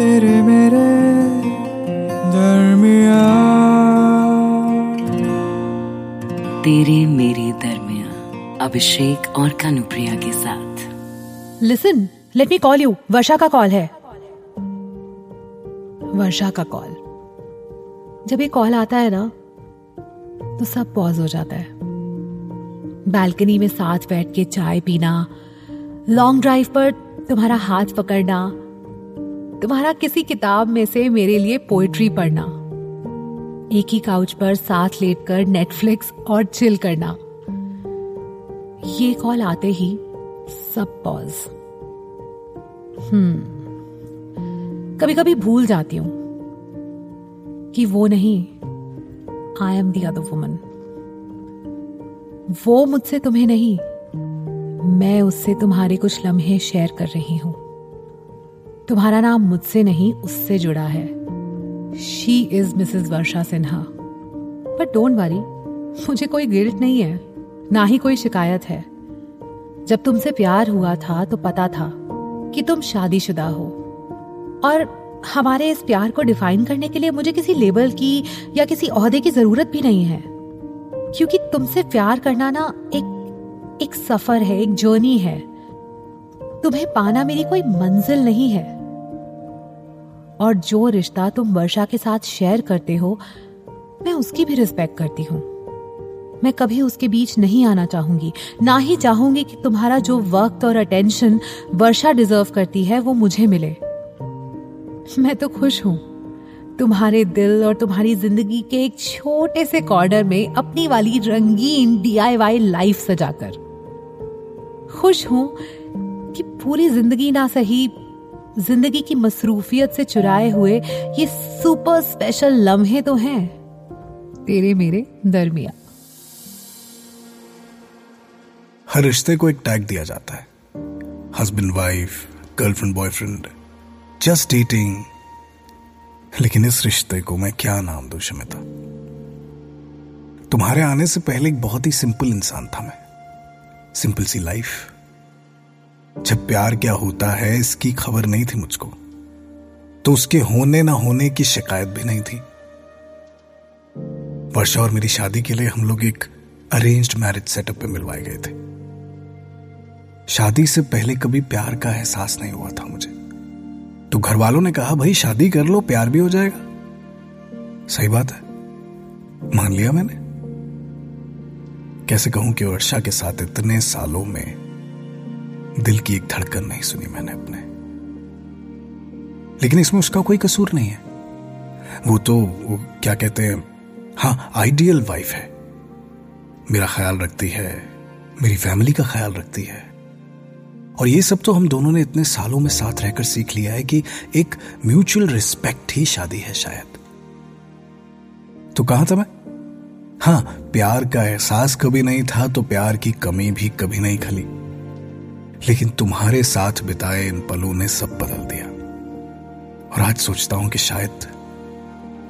तेरे मेरे दरमिया तेरे मेरे दरमिया अभिषेक और कानुप्रिया के साथ। Listen let me call you Varsha का कॉल है। वर्षा का कॉल जब ये कॉल आता है ना तो सब पॉज हो जाता है। बालकनी में साथ बैठ के चाय पीना लॉन्ग ड्राइव पर तुम्हारा हाथ पकड़ना तुम्हारा किसी किताब में से मेरे लिए पोएट्री पढ़ना। एक ही काउच पर साथ लेटकर नेटफ्लिक्स और चिल करना। ये कॉल आते ही सब पॉज हम्म। कभी कभी भूल जाती हूँ कि वो नहीं I am the other woman वो मुझसे तुम्हें नहीं, मैं उससे तुम्हारे कुछ लम्हे शेयर कर रही हूँ। तुम्हारा नाम मुझसे नहीं, उससे जुड़ा है। She is Mrs Varsha Sinha. But don't worry मुझे कोई गिल्ट नहीं है, ना ही कोई शिकायत है। जब तुमसे प्यार हुआ था तो पता था कि तुम शादीशुदा हो। और हमारे इस प्यार को डिफाइन करने के लिए मुझे किसी लेबल की या किसी ओहदे की ज़रूरत भी नहीं है। क्योंकि तुमसे प्यार करना ना एक एक सफ़र है, एक जर्नी है। तुम्हें पाना मेरी कोई मंजिल नहीं है। और जो रिश्ता तुम वर्षा के साथ शेयर करते हो, मैं उसकी भी रिस्पेक्ट करती हूँ। मैं कभी उसके बीच नहीं आना चाहूँगी। ना ही चाहूँगी कि तुम्हारा जो वक्त और अटेंशन वर्षा डिजर्व करती है, वो मुझे मिले। मैं तो खुश हूँ। तुम्हारे दिल और तुम्हारी ज़िंदगी के एक छोटे से कॉर्नर में अपनी वाली रंगीन डीआईवाई लाइफ सजाकर। खुश हूँ कि पूरी ज़िंदगी ना सही ज़िंदगी की मसरूफियत से चुराए हुए ये सुपर स्पेशल लम्हे तो हैं। तेरे मेरे दरमिया। हर रिश्ते को एक टैग दिया जाता है। Husband wife girlfriend boyfriend just dating लेकिन इस रिश्ते को मैं क्या नाम दूँ शमिता तुम्हारे आने से पहले एक बहुत ही सिंपल इंसान था मैं। सिंपल सी लाइफ जब प्यार क्या होता है, इसकी खबर नहीं थी मुझको। तो उसके होने ना होने की शिकायत भी नहीं थी। वर्षा और मेरी शादी के लिए हम लोग एक अरेंज्ड मैरिज सेटअप पे मिलवाए गए थे। शादी से पहले कभी प्यार का एहसास नहीं हुआ था मुझे। तो घर वालों ने कहा, भाई, शादी कर लो, प्यार भी हो जाएगा। सही बात है। मान लिया मैंने। कैसे कहूँ कि वर्षा के साथ इतने सालों में दिल की एक धड़कन नहीं सुनी मैंने अपने। लेकिन इसमें उसका कोई कसूर नहीं है। वो तो वो क्या कहते हैं हाँ आइडियल वाइफ है। मेरा ख्याल रखती है, मेरी फैमिली का ख्याल रखती है। और ये सब तो हम दोनों ने इतने सालों में साथ रहकर सीख लिया है कि एक म्यूचुअल रिस्पेक्ट ही शादी है शायद। तो कहा था मैं? हाँ प्यार का एहसास कभी नहीं था तो प्यार की कमी भी कभी नहीं खली। लेकिन तुम्हारे साथ बिताए इन पलों ने सब बदल दिया। और आज सोचता हूँ कि शायद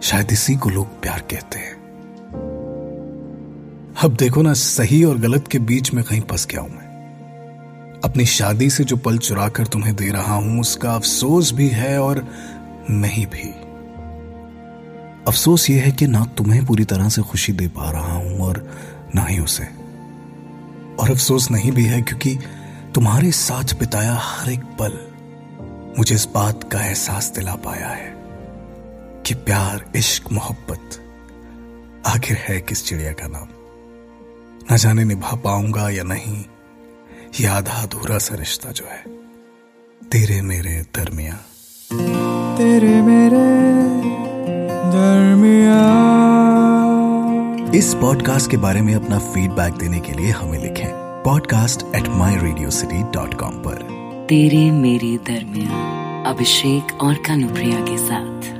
शायद इसी को लोग प्यार कहते हैं। अब देखो ना, सही और गलत के बीच में कहीं फंस गया हूँ मैं। अपनी शादी से जो पल चुरा कर तुम्हें दे रहा हूँ, उसका अफसोस भी है और नहीं भी। अफसोस यह है कि ना तुम्हें पूरी तरह से खुशी दे पा रहा हूँ और ना ही उसे। और अफसोस नहीं भी है क्योंकि तुम्हारे साथ बिताया हर एक पल मुझे इस बात का एहसास दिला पाया है कि प्यार इश्क मोहब्बत आखिर है किस चिड़िया का नाम। न जाने निभा पाऊँगा या नहीं ये आधा अधूरा सा रिश्ता जो है। तेरे मेरे दरमिया। तेरे मेरे दरमिया। इस पॉडकास्ट के बारे में अपना फीडबैक देने के लिए हमें लिखें। Podcast at my radio city dot com पर। तेरे मेरे दरमिया अभिषेक और कानुप्रिया के साथ।